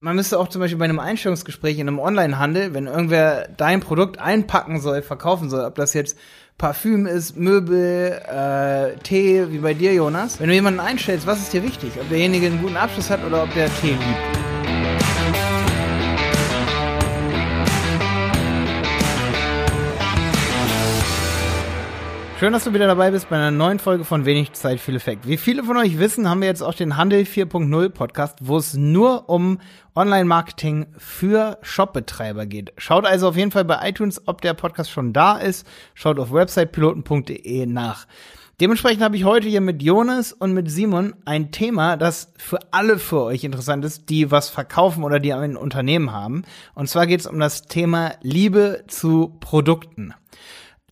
man müsste auch zum Beispiel bei einem Einstellungsgespräch in einem Onlinehandel, wenn irgendwer dein Produkt einpacken soll, verkaufen soll, ob das jetzt Parfüm ist, Möbel, äh, Tee, wie bei dir, Jonas. Wenn du jemanden einstellst, was ist dir wichtig? Ob derjenige einen guten Abschluss hat oder ob der Tee liebt? Schön, dass du wieder dabei bist bei einer neuen Folge von Wenig Zeit, viel Effekt. Wie viele von euch wissen, haben wir jetzt auch den Handel 4.0 Podcast, wo es nur um Online-Marketing für Shopbetreiber geht. Schaut also auf jeden Fall bei iTunes, ob der Podcast schon da ist. Schaut auf websitepiloten.de nach. Dementsprechend habe ich heute hier mit Jonas und mit Simon ein Thema, das für alle für euch interessant ist, die was verkaufen oder die ein Unternehmen haben. Und zwar geht es um das Thema Liebe zu Produkten.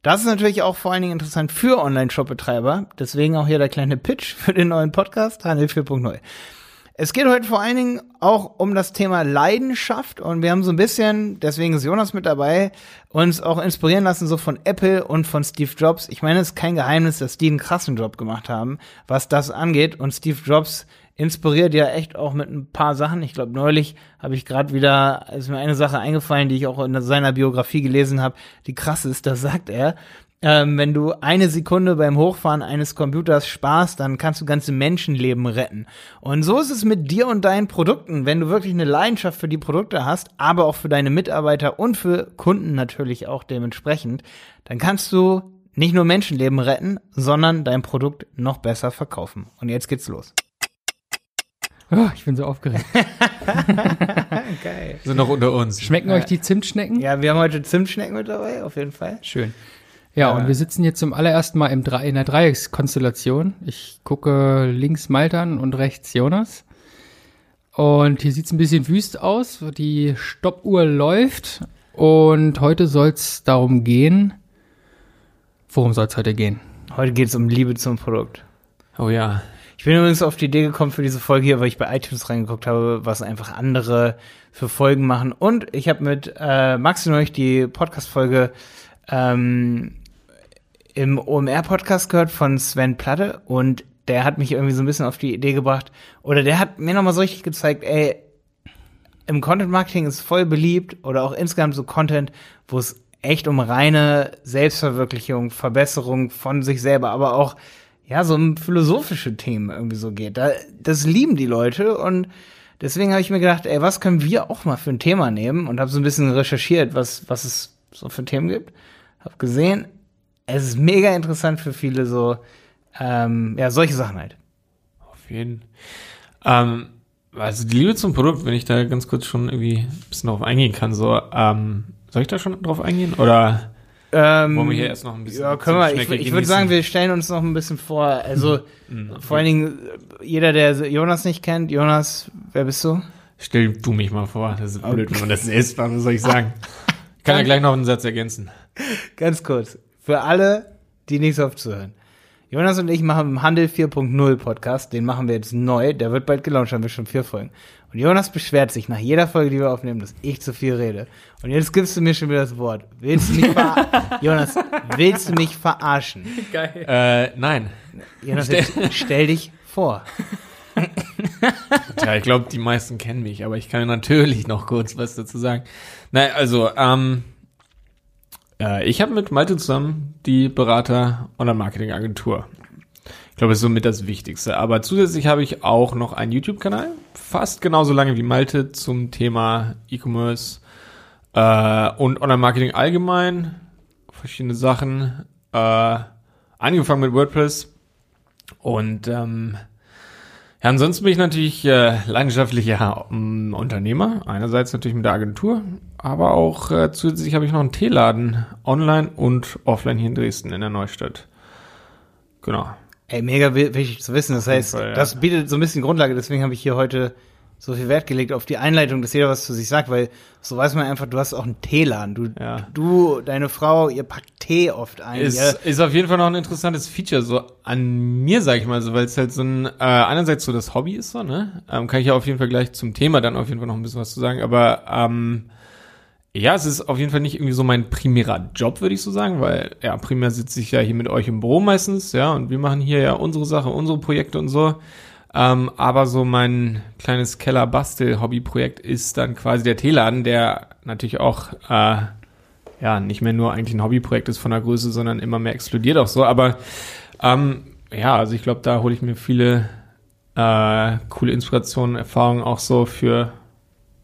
Das ist natürlich auch vor allen Dingen interessant für Online-Shop-Betreiber. Deswegen auch hier der kleine Pitch für den neuen Podcast, Handel 4.0. Es geht heute vor allen Dingen auch um das Thema Leidenschaft und wir haben so ein bisschen, deswegen ist Jonas mit dabei, uns auch inspirieren lassen so von Apple und von Steve Jobs. Ich meine, es ist kein Geheimnis, dass die einen krassen Job gemacht haben, was das angeht und Steve Jobs inspiriert ja echt auch mit ein paar Sachen. Ich glaube, neulich habe ich gerade wieder, ist mir eine Sache eingefallen, die ich auch in seiner Biografie gelesen habe, die krass ist, da sagt er, ähm, wenn du eine Sekunde beim Hochfahren eines Computers sparst, dann kannst du ganze Menschenleben retten. Und so ist es mit dir und deinen Produkten. Wenn du wirklich eine Leidenschaft für die Produkte hast, aber auch für deine Mitarbeiter und für Kunden natürlich auch dementsprechend, dann kannst du nicht nur Menschenleben retten, sondern dein Produkt noch besser verkaufen. Und jetzt geht's los. Oh, ich bin so aufgeregt. Geil. So noch unter uns. Schmecken euch die Zimtschnecken? Ja, wir haben heute Zimtschnecken mit dabei, auf jeden Fall. Schön. Ja, ja, und wir sitzen jetzt zum allerersten Mal im Dre in der Dreieckskonstellation. Ich gucke links Maltan und rechts Jonas. Und hier sieht's ein bisschen wüst aus. Die Stoppuhr läuft. Und heute soll's darum gehen. Worum soll's heute gehen? Heute geht's um Liebe zum Produkt. Oh ja. Ich bin übrigens auf die Idee gekommen für diese Folge hier, weil ich bei iTunes reingeguckt habe, was einfach andere für Folgen machen. Und ich habe mit äh, Max und euch die Podcast-Folge ähm, im OMR-Podcast gehört von Sven Platte. Und der hat mich irgendwie so ein bisschen auf die Idee gebracht, oder der hat mir nochmal so richtig gezeigt, ey, im Content-Marketing ist voll beliebt. Oder auch insgesamt so Content, wo es echt um reine Selbstverwirklichung, Verbesserung von sich selber, aber auch ja, so um philosophische Themen irgendwie so geht. Da, das lieben die Leute und deswegen habe ich mir gedacht, ey, was können wir auch mal für ein Thema nehmen und habe so ein bisschen recherchiert, was, was es so für Themen gibt. Hab gesehen, es ist mega interessant für viele so, ähm, ja, solche Sachen halt. Auf jeden. Ähm, also die Liebe zum Produkt, wenn ich da ganz kurz schon irgendwie ein bisschen drauf eingehen kann, so, ähm, soll ich da schon drauf eingehen oder? Ähm, Wollen wir hier erst noch ein bisschen. Ja, können wir. Ich, ich würde sagen, wir stellen uns noch ein bisschen vor. Also, mhm. okay. vor allen Dingen, jeder, der Jonas nicht kennt, Jonas, wer bist du? Stell du mich mal vor. Das ist blöd, wenn man das macht. Was soll ich sagen? Ich kann ja gleich noch einen Satz ergänzen. Ganz kurz. Für alle, die nichts aufzuhören. Jonas und ich machen im Handel 4.0 Podcast. Den machen wir jetzt neu. Der wird bald gelauncht, haben wir schon vier Folgen. Und Jonas beschwert sich nach jeder Folge, die wir aufnehmen, dass ich zu viel rede. Und jetzt gibst du mir schon wieder das Wort. Willst du mich verarschen? Jonas, willst du mich verarschen? Geil. Äh, nein. Jonas, stell, stell dich vor. ja, ich glaube, die meisten kennen mich, aber ich kann natürlich noch kurz was dazu sagen. Nein, also, ähm, äh, ich habe mit Malte zusammen die Berater Online-Marketing-Agentur glaube, das ist somit das Wichtigste. Aber zusätzlich habe ich auch noch einen YouTube-Kanal, fast genauso lange wie Malte zum Thema E-Commerce äh, und Online-Marketing allgemein. Verschiedene Sachen. Äh, angefangen mit WordPress. Und ähm, ja, ansonsten bin ich natürlich äh, leidenschaftlicher ähm, Unternehmer. Einerseits natürlich mit der Agentur, aber auch äh, zusätzlich habe ich noch einen Teeladen online und offline hier in Dresden in der Neustadt. Genau. Ey, mega wichtig zu wissen. Das heißt, Fall, ja. das bietet so ein bisschen Grundlage. Deswegen habe ich hier heute so viel Wert gelegt auf die Einleitung, dass jeder was zu sich sagt, weil so weiß man einfach, du hast auch einen Teeladen. Du, ja. du, deine Frau, ihr packt Tee oft ein. Ist, ja. ist auf jeden Fall noch ein interessantes Feature so an mir, sag ich mal, so, weil es halt so ein äh, einerseits so das Hobby ist so, ne? Ähm, kann ich ja auf jeden Fall gleich zum Thema dann auf jeden Fall noch ein bisschen was zu sagen, aber ähm, ja, es ist auf jeden Fall nicht irgendwie so mein primärer Job, würde ich so sagen, weil ja, primär sitze ich ja hier mit euch im Büro meistens, ja, und wir machen hier ja unsere Sache, unsere Projekte und so. Ähm, aber so mein kleines Keller-Bastel-Hobbyprojekt ist dann quasi der Teeladen, der natürlich auch äh, ja nicht mehr nur eigentlich ein Hobbyprojekt ist von der Größe, sondern immer mehr explodiert auch so. Aber ähm, ja, also ich glaube, da hole ich mir viele äh, coole Inspirationen, Erfahrungen auch so für,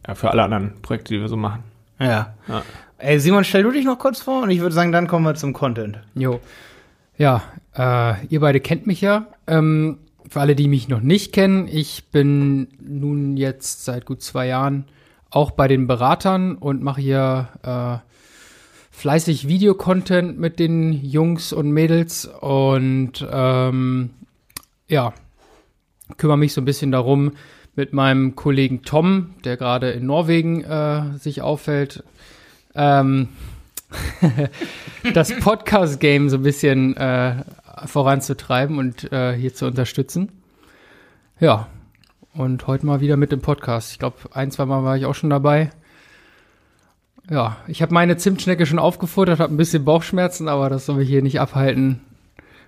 ja, für alle anderen Projekte, die wir so machen. Ja. ja. Ey, Simon, stell du dich noch kurz vor und ich würde sagen, dann kommen wir zum Content. Jo. Ja, äh, ihr beide kennt mich ja. Ähm, für alle, die mich noch nicht kennen, ich bin nun jetzt seit gut zwei Jahren auch bei den Beratern und mache hier äh, fleißig Videocontent mit den Jungs und Mädels und ähm, ja, kümmere mich so ein bisschen darum, mit meinem Kollegen Tom, der gerade in Norwegen äh, sich auffällt, ähm, das Podcast-Game so ein bisschen äh, voranzutreiben und äh, hier zu unterstützen. Ja, und heute mal wieder mit dem Podcast. Ich glaube, ein, zwei Mal war ich auch schon dabei. Ja, ich habe meine Zimtschnecke schon aufgefuttert, habe ein bisschen Bauchschmerzen, aber das soll mich hier nicht abhalten,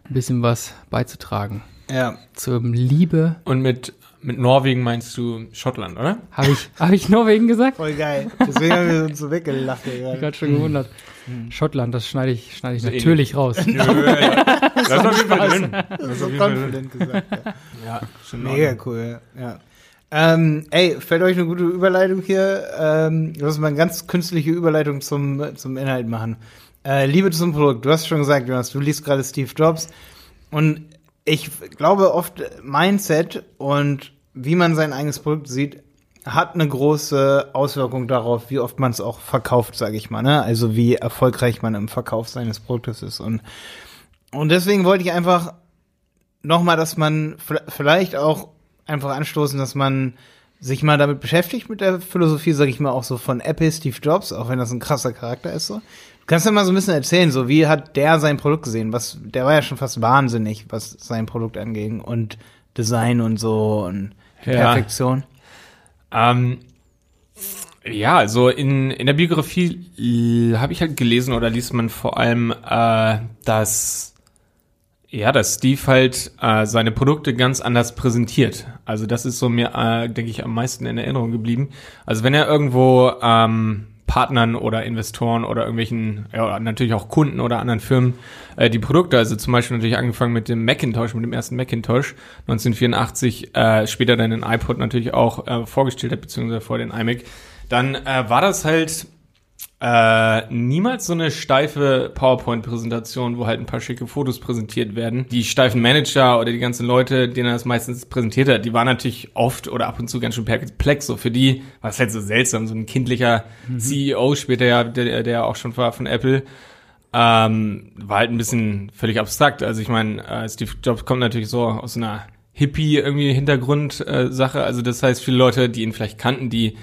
ein bisschen was beizutragen. Ja. Zum Liebe. Und mit, mit Norwegen meinst du Schottland, oder? Habe ich, hab ich Norwegen gesagt? Voll geil. Deswegen haben wir uns so weggelacht. Ich habe gerade schon gewundert. Hm. Schottland, das schneide ich, schneide ich so natürlich ähnlich. raus. Nö, ja. Das ist auf jeden Fall drin. Das ist so confident gesagt. Ja, ja schon Mega cool, ja. Ähm, ey, fällt euch eine gute Überleitung hier? Ähm, lass mal eine ganz künstliche Überleitung zum, zum Inhalt machen. Äh, Liebe zum Produkt. Du hast schon gesagt, Jonas, du liest gerade Steve Jobs. Und ich glaube oft, Mindset und wie man sein eigenes Produkt sieht, hat eine große Auswirkung darauf, wie oft man es auch verkauft, sage ich mal. Ne? Also wie erfolgreich man im Verkauf seines Produktes ist. Und, und deswegen wollte ich einfach nochmal, dass man vielleicht auch einfach anstoßen, dass man sich mal damit beschäftigt mit der Philosophie, sag ich mal, auch so von Apple, Steve Jobs, auch wenn das ein krasser Charakter ist. So. Du kannst ja mal so ein bisschen erzählen, so wie hat der sein Produkt gesehen? Was, der war ja schon fast wahnsinnig, was sein Produkt anging und Design und so und ja. Perfektion. Ähm, ja, also in, in der Biografie habe ich halt gelesen oder liest man vor allem, äh, dass ja, dass Steve halt äh, seine Produkte ganz anders präsentiert. Also das ist so mir, äh, denke ich, am meisten in Erinnerung geblieben. Also wenn er irgendwo ähm, Partnern oder Investoren oder irgendwelchen, ja, natürlich auch Kunden oder anderen Firmen äh, die Produkte, also zum Beispiel natürlich angefangen mit dem Macintosh, mit dem ersten Macintosh 1984, äh, später dann den iPod natürlich auch äh, vorgestellt hat, beziehungsweise vor den iMac, dann äh, war das halt äh, niemals so eine steife PowerPoint-Präsentation, wo halt ein paar schicke Fotos präsentiert werden. Die steifen Manager oder die ganzen Leute, denen er das meistens präsentiert hat, die waren natürlich oft oder ab und zu ganz schön perplex. So für die war es halt so seltsam, so ein kindlicher mhm. CEO später ja, der, der auch schon war von Apple. Ähm, war halt ein bisschen völlig abstrakt. Also ich meine, äh, Steve Jobs kommt natürlich so aus einer Hippie irgendwie Hintergrund-Sache. Äh, also das heißt, viele Leute, die ihn vielleicht kannten, die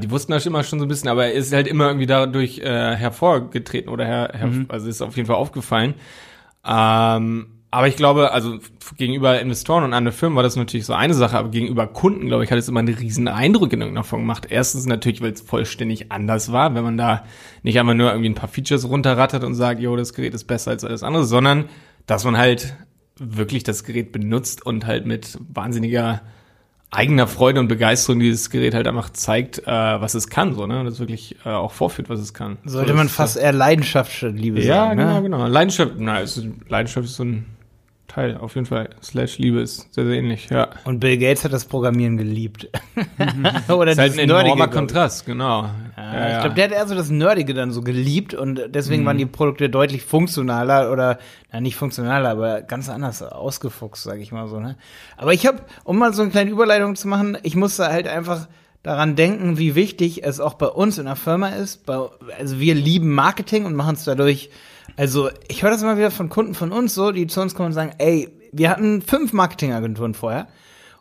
die wussten das immer schon so ein bisschen, aber er ist halt immer irgendwie dadurch äh, hervorgetreten oder her, her mhm. also ist auf jeden Fall aufgefallen. Ähm, aber ich glaube, also gegenüber Investoren und anderen Firmen war das natürlich so eine Sache, aber gegenüber Kunden, glaube ich, hat es immer einen riesen Eindruck in irgendeiner Form gemacht. Erstens natürlich, weil es vollständig anders war, wenn man da nicht einfach nur irgendwie ein paar Features runterrattert und sagt, jo, das Gerät ist besser als alles andere, sondern dass man halt wirklich das Gerät benutzt und halt mit wahnsinniger eigener Freude und Begeisterung dieses Gerät halt einfach zeigt, äh, was es kann, so, ne? Das wirklich äh, auch vorführt, was es kann. Sollte so, man fast eher Leidenschaft statt Liebe ja, sagen. Ja, genau, ne? genau. Leidenschaft, na, ist, Leidenschaft ist so ein Teil, auf jeden Fall. Slash Liebe ist sehr, sehr ähnlich, ja. Und Bill Gates hat das Programmieren geliebt. Oder ist halt ein enormer Kontrast, genau. Ja, ich glaube, der hat eher so das Nerdige dann so geliebt und deswegen mhm. waren die Produkte deutlich funktionaler oder, na, nicht funktionaler, aber ganz anders ausgefuchst, sag ich mal so, ne. Aber ich habe, um mal so eine kleine Überleitung zu machen, ich musste halt einfach daran denken, wie wichtig es auch bei uns in der Firma ist. Bei, also wir lieben Marketing und machen es dadurch also, ich höre das immer wieder von Kunden von uns so, die zu uns kommen und sagen, ey, wir hatten fünf Marketingagenturen vorher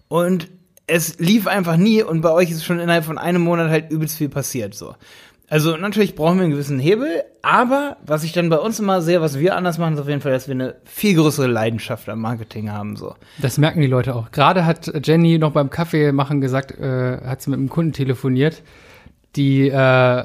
und es lief einfach nie und bei euch ist schon innerhalb von einem Monat halt übelst viel passiert, so. Also natürlich brauchen wir einen gewissen Hebel, aber was ich dann bei uns immer sehe, was wir anders machen, ist auf jeden Fall, dass wir eine viel größere Leidenschaft am Marketing haben. So. Das merken die Leute auch. Gerade hat Jenny noch beim Kaffee machen gesagt, äh, hat sie mit einem Kunden telefoniert, die äh,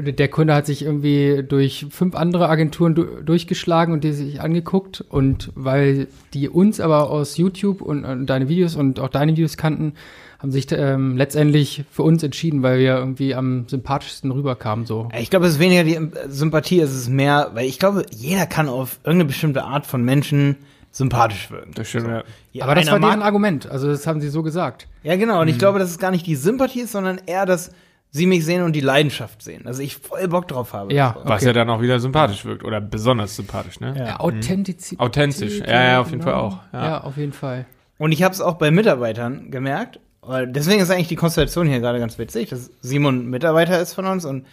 der Kunde hat sich irgendwie durch fünf andere Agenturen du durchgeschlagen und die sich angeguckt und weil die uns aber aus YouTube und, und deine Videos und auch deine Videos kannten, haben sich ähm, letztendlich für uns entschieden, weil wir irgendwie am sympathischsten rüberkamen. So. Ich glaube, es ist weniger die Sympathie, es ist mehr, weil ich glaube, jeder kann auf irgendeine bestimmte Art von Menschen sympathisch wirken. Das stimmt, so. ja. ja. Aber das war deren Argument, also das haben sie so gesagt. Ja, genau, und mhm. ich glaube, dass es gar nicht die Sympathie ist, sondern eher das sie mich sehen und die Leidenschaft sehen. Also ich voll Bock drauf habe. Ja, okay. was ja dann auch wieder sympathisch wirkt oder besonders sympathisch, ne? Ja, ja Authentizität. Authentisch, ja, ja, auf jeden genau. Fall auch. Ja. ja, auf jeden Fall. Und ich habe es auch bei Mitarbeitern gemerkt, weil deswegen ist eigentlich die Konstellation hier gerade ganz witzig, dass Simon Mitarbeiter ist von uns und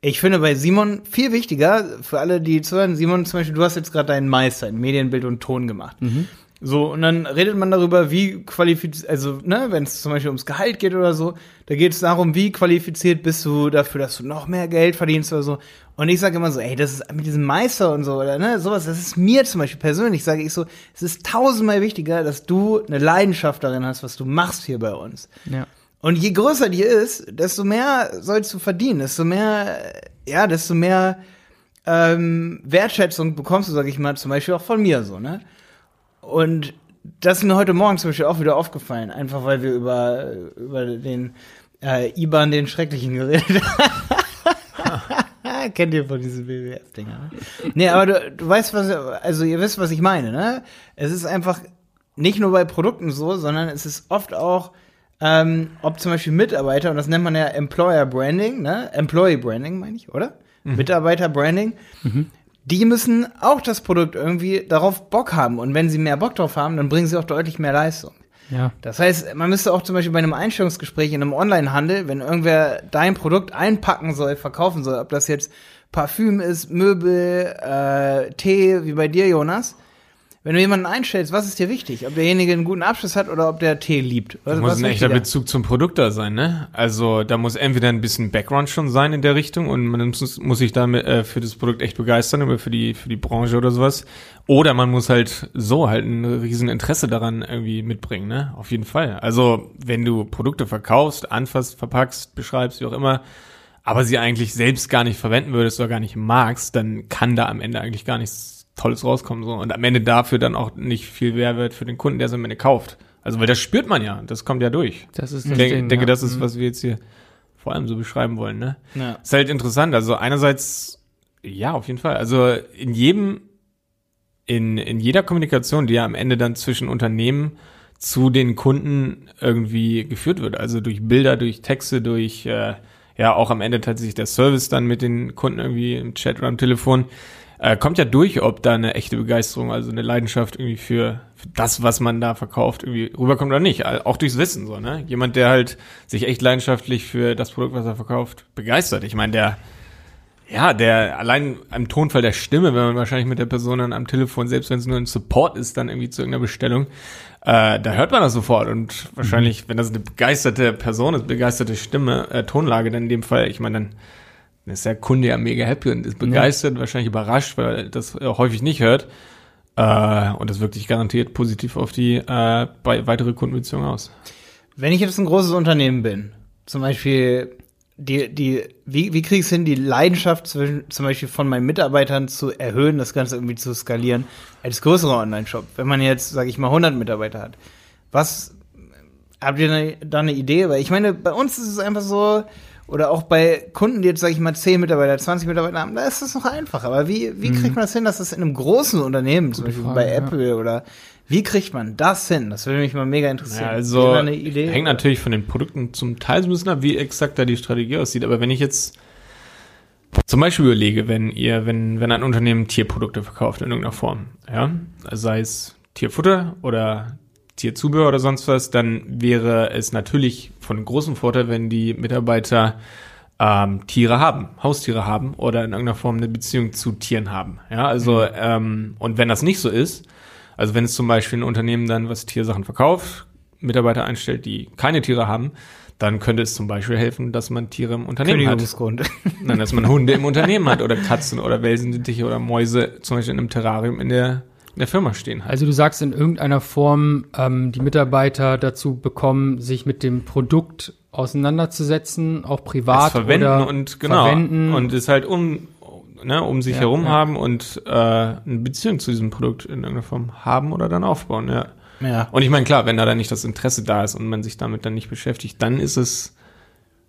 ich finde bei Simon viel wichtiger, für alle, die zuhören, Simon zum Beispiel, du hast jetzt gerade deinen Meister in Medienbild und Ton gemacht. Mhm. So, und dann redet man darüber, wie qualifiziert, also, ne, wenn es zum Beispiel ums Gehalt geht oder so, da geht es darum, wie qualifiziert bist du dafür, dass du noch mehr Geld verdienst oder so. Und ich sage immer so, ey, das ist mit diesem Meister und so, oder ne, sowas, das ist mir zum Beispiel persönlich, sage ich so, es ist tausendmal wichtiger, dass du eine Leidenschaft darin hast, was du machst hier bei uns. Ja. Und je größer die ist, desto mehr sollst du verdienen, desto mehr, ja, desto mehr ähm, Wertschätzung bekommst du, sag ich mal, zum Beispiel auch von mir so, ne? Und das ist mir heute Morgen zum Beispiel auch wieder aufgefallen, einfach weil wir über, über den äh, IBAN, den Schrecklichen geredet haben. Kennt ihr von diesen WWF-Dinger, ne? Nee, aber du, du weißt, was, also ihr wisst, was ich meine, ne? Es ist einfach nicht nur bei Produkten so, sondern es ist oft auch, ähm, ob zum Beispiel Mitarbeiter, und das nennt man ja Employer Branding, ne? Employee Branding, meine ich, oder? Mhm. Mitarbeiter Branding. Mhm die müssen auch das Produkt irgendwie darauf Bock haben. Und wenn sie mehr Bock drauf haben, dann bringen sie auch deutlich mehr Leistung. Ja. Das heißt, man müsste auch zum Beispiel bei einem Einstellungsgespräch in einem Onlinehandel, wenn irgendwer dein Produkt einpacken soll, verkaufen soll, ob das jetzt Parfüm ist, Möbel, äh, Tee, wie bei dir, Jonas, wenn du jemanden einstellst, was ist dir wichtig? Ob derjenige einen guten Abschluss hat oder ob der Tee liebt? Was, da muss ein echter Bezug zum Produkt da sein, ne? Also da muss entweder ein bisschen Background schon sein in der Richtung und man muss, muss sich damit äh, für das Produkt echt begeistern oder für die für die Branche oder sowas. Oder man muss halt so halt ein riesen Interesse daran irgendwie mitbringen, ne? Auf jeden Fall. Also wenn du Produkte verkaufst, anfasst, verpackst, beschreibst, wie auch immer, aber sie eigentlich selbst gar nicht verwenden würdest oder gar nicht magst, dann kann da am Ende eigentlich gar nichts Tolles rauskommen so und am Ende dafür dann auch nicht viel Mehrwert für den Kunden, der es am Ende kauft. Also weil das spürt man ja, das kommt ja durch. Das ist das ich denke, Ding, ja. das ist, mhm. was wir jetzt hier vor allem so beschreiben wollen. Ne? Ja. Ist halt interessant. Also einerseits, ja, auf jeden Fall. Also in jedem, in, in jeder Kommunikation, die ja am Ende dann zwischen Unternehmen zu den Kunden irgendwie geführt wird. Also durch Bilder, durch Texte, durch äh, ja auch am Ende tatsächlich der Service dann mit den Kunden irgendwie im Chat oder am Telefon äh, kommt ja durch, ob da eine echte Begeisterung, also eine Leidenschaft irgendwie für, für das, was man da verkauft, irgendwie rüberkommt oder nicht. Auch durchs Wissen so, ne? Jemand, der halt sich echt leidenschaftlich für das Produkt, was er verkauft, begeistert. Ich meine, der, ja, der allein am Tonfall der Stimme, wenn man wahrscheinlich mit der Person dann am Telefon, selbst wenn es nur ein Support ist, dann irgendwie zu irgendeiner Bestellung, äh, da hört man das sofort. Und wahrscheinlich, mhm. wenn das eine begeisterte Person ist, begeisterte Stimme, äh, Tonlage, dann in dem Fall, ich meine, dann dann ist der Kunde ja mega happy und ist begeistert, ja. wahrscheinlich überrascht, weil er das häufig nicht hört. Äh, und das wirkt sich garantiert positiv auf die äh, bei weitere Kundenbeziehungen aus. Wenn ich jetzt ein großes Unternehmen bin, zum Beispiel die, die, wie, wie kriege ich es hin, die Leidenschaft zwischen, zum Beispiel von meinen Mitarbeitern zu erhöhen, das Ganze irgendwie zu skalieren, als größerer Online-Shop? Wenn man jetzt, sage ich mal, 100 Mitarbeiter hat. Was, habt ihr da eine Idee? Weil ich meine, bei uns ist es einfach so, oder auch bei Kunden, die jetzt, sage ich mal, 10 Mitarbeiter, 20 Mitarbeiter haben, da ist das noch einfacher. Aber wie, wie kriegt mhm. man das hin, dass das in einem großen Unternehmen, zum Beispiel Frage, bei Apple ja. oder wie kriegt man das hin? Das würde mich mal mega interessieren. Ja, also Idee, hängt oder? natürlich von den Produkten zum Teil so ein bisschen ab, wie exakt da die Strategie aussieht. Aber wenn ich jetzt zum Beispiel überlege, wenn ihr, wenn, wenn ein Unternehmen Tierprodukte verkauft in irgendeiner Form, ja, sei es Tierfutter oder Tierzubehör oder sonst was, dann wäre es natürlich von großem Vorteil, wenn die Mitarbeiter ähm, Tiere haben, Haustiere haben oder in irgendeiner Form eine Beziehung zu Tieren haben. Ja, also mhm. ähm, und wenn das nicht so ist, also wenn es zum Beispiel ein Unternehmen dann was Tiersachen verkauft, Mitarbeiter einstellt, die keine Tiere haben, dann könnte es zum Beispiel helfen, dass man Tiere im Unternehmen hat. Nein, dass man Hunde im Unternehmen hat oder Katzen oder Welsensittiche oder Mäuse zum Beispiel in einem Terrarium in der in der Firma stehen. Halt. Also du sagst in irgendeiner Form, ähm, die Mitarbeiter dazu bekommen, sich mit dem Produkt auseinanderzusetzen, auch privat verwenden oder und genau verwenden. und es halt um ne, um sich Ja, herum ja. haben und äh, eine Beziehung zu diesem Produkt in irgendeiner Form haben oder dann aufbauen, ja. Ja. Und ich meine, klar, wenn da dann nicht das Interesse da ist und man sich damit dann nicht beschäftigt, dann ist es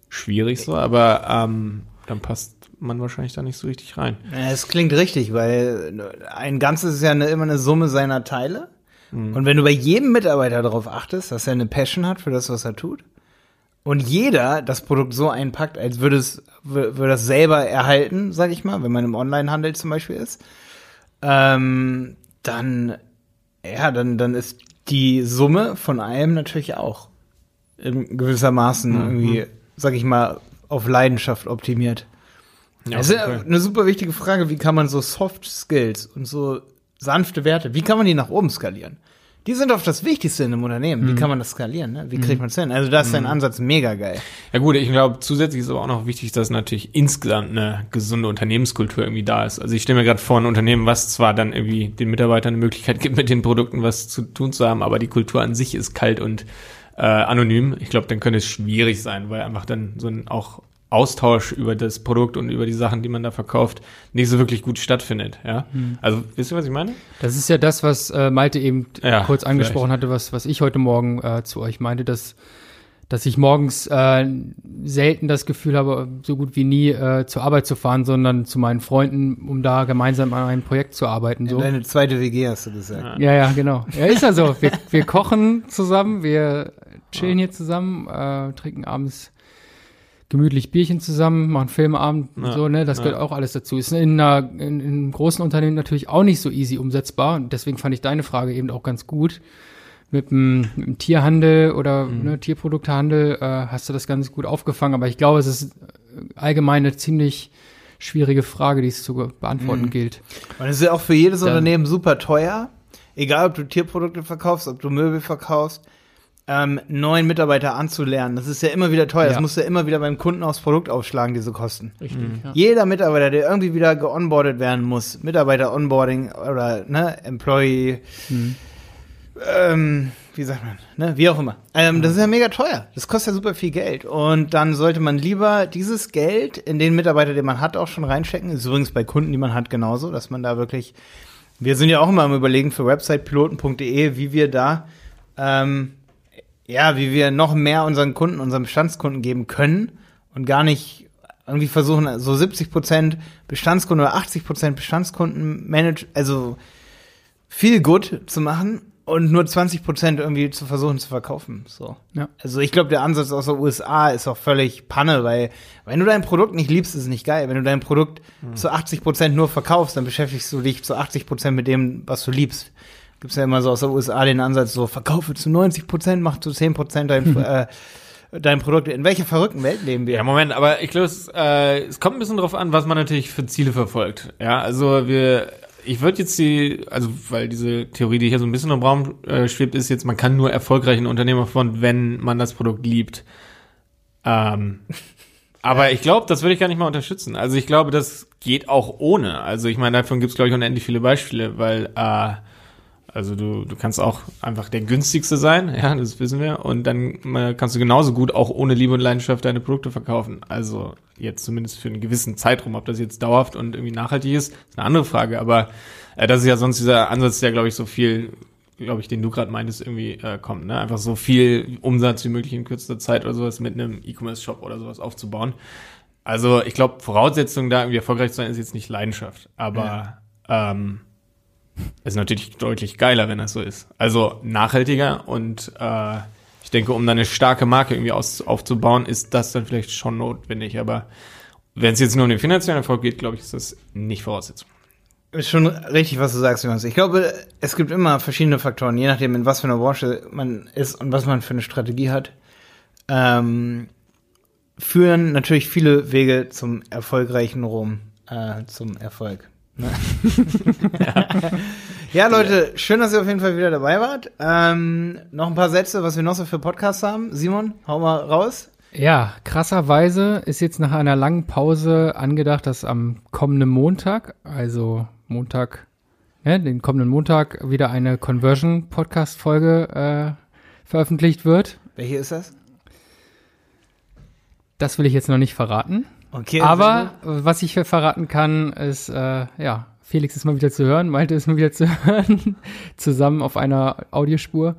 schwierig so, aber ähm, dann passt man wahrscheinlich da nicht so richtig rein. Es klingt richtig, weil ein Ganzes ist ja eine, immer eine Summe seiner Teile. Und wenn du bei jedem Mitarbeiter darauf achtest, dass er eine Passion hat für das, was er tut, und jeder das Produkt so einpackt, als würde es wür- würde das selber erhalten, sag ich mal, wenn man im Onlinehandel zum Beispiel ist, ähm, dann ja, dann dann ist die Summe von allem natürlich auch in gewissermaßen irgendwie, sag ich mal, auf Leidenschaft optimiert. Ja, Das ist ja eine super wichtige Frage, wie kann man so Soft Skills und so sanfte Werte, wie kann man die nach oben skalieren? Die sind oft das Wichtigste in einem Unternehmen. Wie kann man das skalieren? Ne? Wie kriegt man es hin? Also da ist dein Ansatz mega geil. Ja gut, ich glaube, zusätzlich ist aber auch noch wichtig, dass natürlich insgesamt eine gesunde Unternehmenskultur irgendwie da ist. Also ich stelle mir gerade vor, ein Unternehmen, was zwar dann irgendwie den Mitarbeitern eine Möglichkeit gibt, mit den Produkten was zu tun zu haben, aber die Kultur an sich ist kalt und äh, anonym. Ich glaube, dann könnte es schwierig sein, weil einfach dann so ein auch Austausch über das Produkt und über die Sachen, die man da verkauft, nicht so wirklich gut stattfindet. Ja, also wisst ihr, was ich meine? Das ist ja das, was äh, Malte eben Ja, kurz angesprochen hatte, was, was ich heute Morgen äh, zu euch meinte, dass, dass ich morgens äh, selten das Gefühl habe, so gut wie nie äh, zur Arbeit zu fahren, sondern zu meinen Freunden, um da gemeinsam an einem Projekt zu arbeiten. So. Deine zweite WG hast du gesagt. Ja, ja, genau. Ja, ist ja so. Wir, wir kochen zusammen, wir chillen hier zusammen, äh, trinken abends gemütlich Bierchen zusammen, machen Filmeabend und Ja, so, ne? Das ja. gehört auch alles dazu. Ist in, einer, in, in einem großen Unternehmen natürlich auch nicht so easy umsetzbar. Und deswegen fand ich deine Frage eben auch ganz gut. Mit dem, mit dem Tierhandel oder Mhm. ne, Tierproduktehandel äh, hast du das ganz gut aufgefangen. Aber ich glaube, es ist allgemein eine ziemlich schwierige Frage, die es zu beantworten Mhm. gilt. Und es ist ja auch für jedes Dann- Unternehmen super teuer. Egal, ob du Tierprodukte verkaufst, ob du Möbel verkaufst, ähm, neuen Mitarbeiter anzulernen. Das ist ja immer wieder teuer. Das Ja. musst du ja immer wieder beim Kunden aufs Produkt aufschlagen, diese Kosten. Richtig. Ja. Jeder Mitarbeiter, der irgendwie wieder geonboardet werden muss, Mitarbeiter-Onboarding oder ne, Employee, ähm, wie sagt man, ne, wie auch immer. Ähm, Das ist ja mega teuer. Das kostet ja super viel Geld. Und dann sollte man lieber dieses Geld in den Mitarbeiter, den man hat, auch schon reinstecken. Ist übrigens bei Kunden, die man hat, genauso, dass man da wirklich. Wir sind ja auch immer am überlegen für websitepiloten.de, wie wir da ähm, ja, wie wir noch mehr unseren Kunden, unseren Bestandskunden geben können und gar nicht irgendwie versuchen, so 70 Prozent Bestandskunden oder 80 Prozent Bestandskunden manage, also viel gut zu machen und nur 20 Prozent irgendwie zu versuchen zu verkaufen. So. Ja. Also ich glaube, der Ansatz aus den USA ist auch völlig Panne, weil wenn du dein Produkt nicht liebst, ist es nicht geil. Wenn du dein Produkt zu 80 Prozent nur verkaufst, dann beschäftigst du dich zu 80 Prozent mit dem, was du liebst. Gibt's ja immer so aus den USA den Ansatz, so verkaufe zu 90 Prozent, mach zu 10 Prozent dein, äh, dein Produkt. In welcher verrückten Welt leben wir? Ja, Moment, aber ich glaube, es, äh, es kommt ein bisschen drauf an, was man natürlich für Ziele verfolgt. Ja, also wir, ich würde jetzt die, also weil diese Theorie, die hier so ein bisschen im Raum äh, schwebt, ist jetzt, man kann nur erfolgreich ein Unternehmer von, wenn man das Produkt liebt. Ähm, aber ich glaube, das würde ich gar nicht mal unterstützen. Also ich glaube, das geht auch ohne. Also ich meine, davon gibt es, glaube ich, unendlich viele Beispiele, weil äh, also du, du kannst auch einfach der günstigste sein, ja, das wissen wir. Und dann äh, kannst du genauso gut auch ohne Liebe und Leidenschaft deine Produkte verkaufen. Also jetzt zumindest für einen gewissen Zeitraum. Ob das jetzt dauerhaft und irgendwie nachhaltig ist, ist eine andere Frage. Aber äh, das ist ja sonst dieser Ansatz, der, glaube ich, so viel, glaube ich, den du gerade meintest, irgendwie äh, kommt. Ne? Einfach so viel Umsatz wie möglich in kürzester Zeit oder sowas mit einem E-Commerce-Shop oder sowas aufzubauen. Also ich glaube, Voraussetzung da irgendwie erfolgreich zu sein, ist jetzt nicht Leidenschaft. Aber ähm, ist natürlich deutlich geiler, wenn das so ist. Also nachhaltiger und äh, ich denke, um dann eine starke Marke irgendwie aus, aufzubauen, ist das dann vielleicht schon notwendig. Aber wenn es jetzt nur um den finanziellen Erfolg geht, glaube ich, ist das nicht Voraussetzung. Ist schon richtig, was du sagst, Jonas. Ich glaube, es gibt immer verschiedene Faktoren, je nachdem, in was für einer Branche man ist und was man für eine Strategie hat. Ähm, führen natürlich viele Wege zum erfolgreichen Rom, äh, zum Erfolg. Ne? ja. Leute, schön, dass ihr auf jeden Fall wieder dabei wart. Ähm, noch ein paar Sätze, was wir noch so für Podcasts haben. Simon, hau mal raus. Ja, krasserweise ist jetzt nach einer langen Pause angedacht, dass am kommenden Montag, also Montag, ne, den kommenden Montag, wieder eine Conversion-Podcast-Folge äh, veröffentlicht wird. Welche ist das? Das will ich jetzt noch nicht verraten. Okay. Aber was ich verraten kann, ist, äh, ja, Felix ist mal wieder zu hören, Malte ist mal wieder zu hören, zusammen auf einer Audiospur.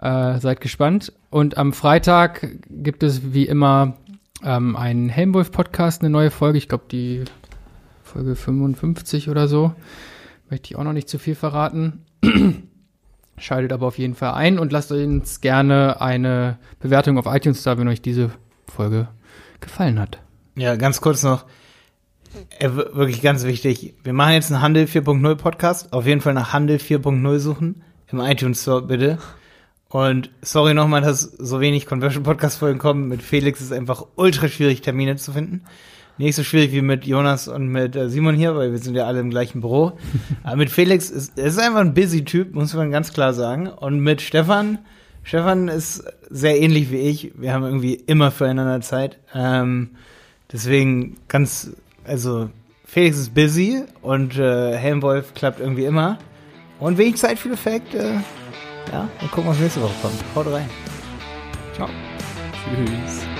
Äh, seid gespannt. Und am Freitag gibt es wie immer ähm, einen Helmwolf-Podcast, eine neue Folge. Ich glaube, die Folge 55 oder so. Möchte ich auch noch nicht zu viel verraten. Schaltet aber auf jeden Fall ein und lasst uns gerne eine Bewertung auf iTunes da, wenn euch diese Folge gefallen hat. Ja, ganz kurz noch. Äh, wirklich ganz wichtig. Wir machen jetzt einen Handel 4.0 Podcast. Auf jeden Fall nach Handel 4.0 suchen. Im iTunes Store bitte. Und sorry nochmal, dass so wenig Conversion Podcast Folgen kommen. Mit Felix ist es einfach ultra schwierig, Termine zu finden. Nicht so schwierig wie mit Jonas und mit äh, Simon hier, weil wir sind ja alle im gleichen Büro. Aber mit Felix ist, er ist einfach ein busy Typ, muss man ganz klar sagen. Und mit Stefan, Stefan ist sehr ähnlich wie ich. Wir haben irgendwie immer füreinander Zeit. Ähm, deswegen ganz, also Felix ist busy und äh, Helmwolf klappt irgendwie immer. Und wenig Zeit für Effekt. Äh, ja, und gucken, was nächste Woche kommt. Haut rein. Ciao. Tschüss.